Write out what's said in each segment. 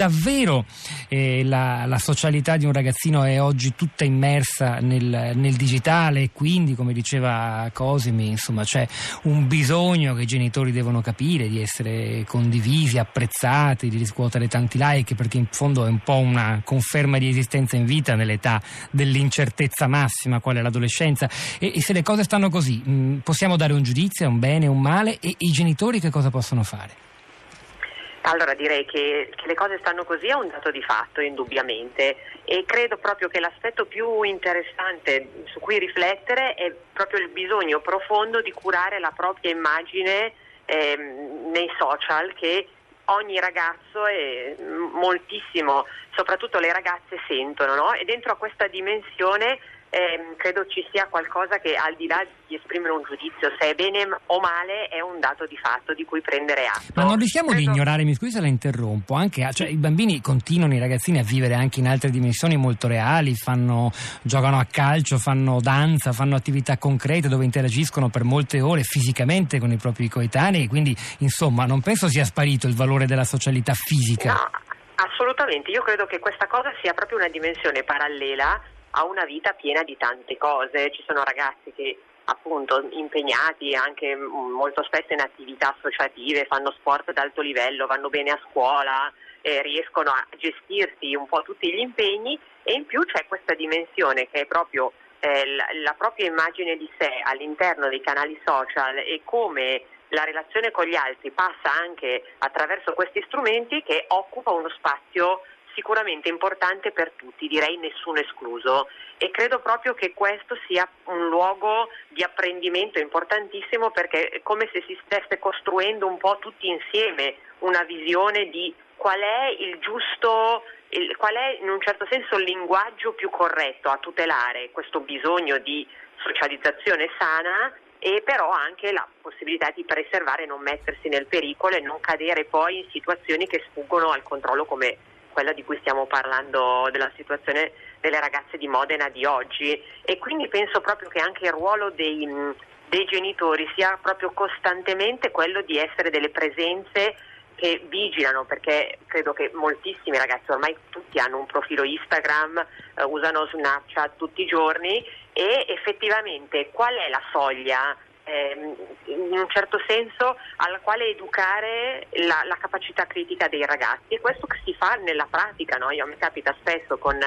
Davvero eh, la, la, socialità di un ragazzino è oggi tutta immersa nel, nel, digitale e quindi, come diceva Cosimi, insomma, c'è un bisogno che i genitori devono capire di essere condivisi, apprezzati, di riscuotere tanti like, perché in fondo è un po' una conferma di esistenza in vita nell'età dell'incertezza massima, qual è l'adolescenza. E, e se le cose stanno così, mh, possiamo dare un giudizio, un bene, un male e i genitori che cosa possono fare? Allora direi che, che, le cose stanno così è un dato di fatto, indubbiamente, e credo proprio che l'aspetto più interessante su cui riflettere è proprio il bisogno profondo di curare la propria immagine ehm, nei social che ogni ragazzo e moltissimo, soprattutto le ragazze sentono, no? e dentro a questa dimensione eh, credo ci sia qualcosa che al di là di esprimere un giudizio se è bene o male è un dato di fatto di cui prendere atto. Ma non rischiamo credo... di ignorare, mi scusi se la interrompo, anche, cioè, i bambini continuano, i ragazzini a vivere anche in altre dimensioni molto reali, fanno, giocano a calcio, fanno danza, fanno attività concrete dove interagiscono per molte ore fisicamente con i propri coetanei, quindi insomma non penso sia sparito il valore della socialità fisica. No. Assolutamente, io credo che questa cosa sia proprio una dimensione parallela ha una vita piena di tante cose, ci sono ragazzi che appunto impegnati anche molto spesso in attività associative, fanno sport ad alto livello, vanno bene a scuola, eh, riescono a gestirsi un po' tutti gli impegni. E in più c'è questa dimensione che è proprio eh, la, la propria immagine di sé all'interno dei canali social e come la relazione con gli altri passa anche attraverso questi strumenti che occupa uno spazio sicuramente importante per tutti, direi nessuno escluso. E credo proprio che questo sia un luogo di apprendimento importantissimo perché è come se si stesse costruendo un po' tutti insieme una visione di qual è il giusto, il, qual è in un certo senso il linguaggio più corretto a tutelare questo bisogno di socializzazione sana e però anche la possibilità di preservare e non mettersi nel pericolo e non cadere poi in situazioni che sfuggono al controllo come quella di cui stiamo parlando della situazione delle ragazze di Modena di oggi. E quindi penso proprio che anche il ruolo dei, dei genitori sia proprio costantemente quello di essere delle presenze che vigilano perché credo che moltissimi ragazzi ormai tutti hanno un profilo Instagram, eh, usano Snapchat tutti i giorni e effettivamente qual è la soglia ehm, in un certo senso alla quale educare la, la, capacità critica dei ragazzi e questo si fa nella pratica, no? Io, mi capita spesso con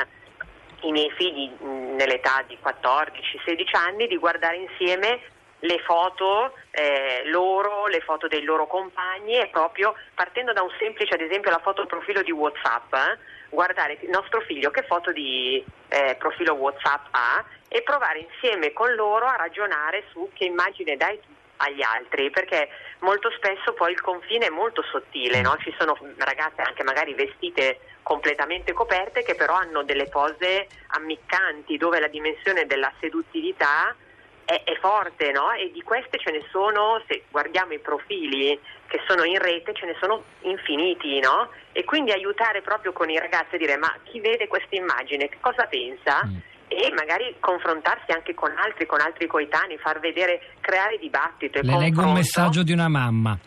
i miei figli nell'età di 14-16 anni di guardare insieme le foto eh, loro, le foto dei loro compagni e proprio partendo da un semplice, ad esempio la foto profilo di Whatsapp, eh, guardare il nostro figlio che foto di eh, profilo Whatsapp ha e provare insieme con loro a ragionare su che immagine dai tu agli altri, perché molto spesso poi il confine è molto sottile, no? ci sono ragazze anche magari vestite completamente coperte che però hanno delle pose ammiccanti dove la dimensione della seduttività è, è forte no? e di queste ce ne sono, se guardiamo i profili che sono in rete, ce ne sono infiniti no? e quindi aiutare proprio con i ragazzi a dire ma chi vede questa immagine che cosa pensa? Mm e magari confrontarsi anche con altri, con altri coetanei, far vedere, creare dibattito. Le confronto. leggo un messaggio di una mamma.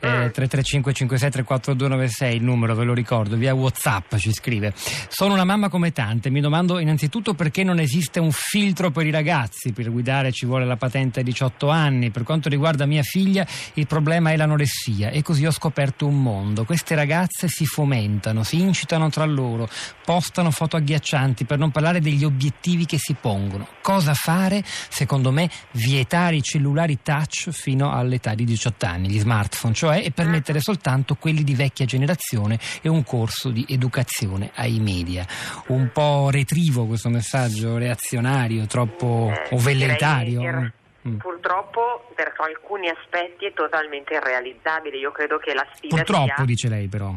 Eh, 335 56 34296 il numero ve lo ricordo via whatsapp ci scrive sono una mamma come tante mi domando innanzitutto perché non esiste un filtro per i ragazzi per guidare ci vuole la patente a 18 anni per quanto riguarda mia figlia il problema è l'anoressia e così ho scoperto un mondo queste ragazze si fomentano si incitano tra loro postano foto agghiaccianti per non parlare degli obiettivi che si pongono cosa fare secondo me vietare i cellulari touch fino all'età di 18 anni gli smartphone cioè e permettere soltanto quelli di vecchia generazione e un corso di educazione ai media. Un po' retrivo questo messaggio reazionario, troppo eh, o velleitario. Ir- mm. Purtroppo per alcuni aspetti è totalmente irrealizzabile. Io credo che la sfida Purtroppo sia... dice lei però.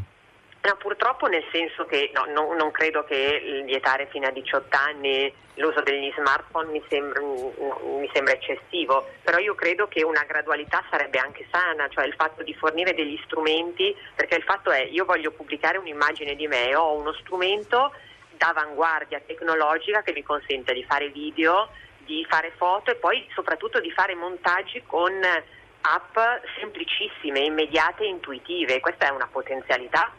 No, purtroppo nel senso che no, no, non credo che vietare fino a 18 anni l'uso degli smartphone mi sembra, mi sembra, eccessivo, però io credo che una gradualità sarebbe anche sana, cioè il fatto di fornire degli strumenti, perché il fatto è io voglio pubblicare un'immagine di me, ho uno strumento d'avanguardia tecnologica che mi consente di fare video, di fare foto e poi soprattutto di fare montaggi con app semplicissime, immediate e intuitive, questa è una potenzialità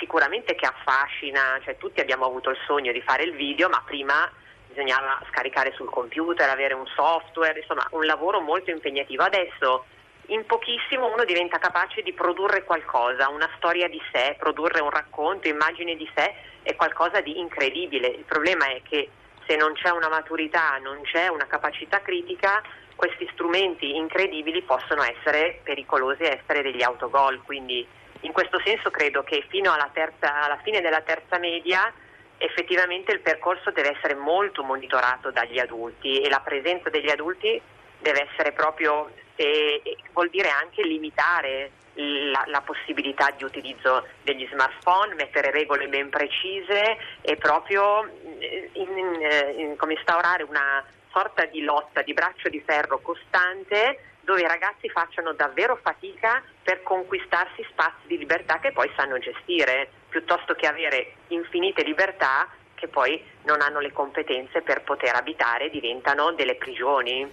sicuramente che affascina, cioè tutti abbiamo avuto il sogno di fare il video, ma prima bisognava scaricare sul computer, avere un software, insomma un lavoro molto impegnativo. Adesso in pochissimo uno diventa capace di produrre qualcosa, una storia di sé, produrre un racconto, immagini di sé, è qualcosa di incredibile. Il problema è che se non c'è una maturità, non c'è una capacità critica, questi strumenti incredibili possono essere pericolosi e essere degli autogol. Quindi in questo senso credo che fino alla, terza, alla fine della terza media effettivamente il percorso deve essere molto monitorato dagli adulti e la presenza degli adulti deve essere proprio, e, e vuol dire anche limitare la, la, possibilità di utilizzo degli smartphone, mettere regole ben precise e proprio in, in, in, come instaurare una sorta di lotta di braccio di ferro costante dove i ragazzi facciano davvero fatica per conquistarsi spazi di libertà che poi sanno gestire, piuttosto che avere infinite libertà che poi non hanno le competenze per poter abitare e diventano delle prigioni.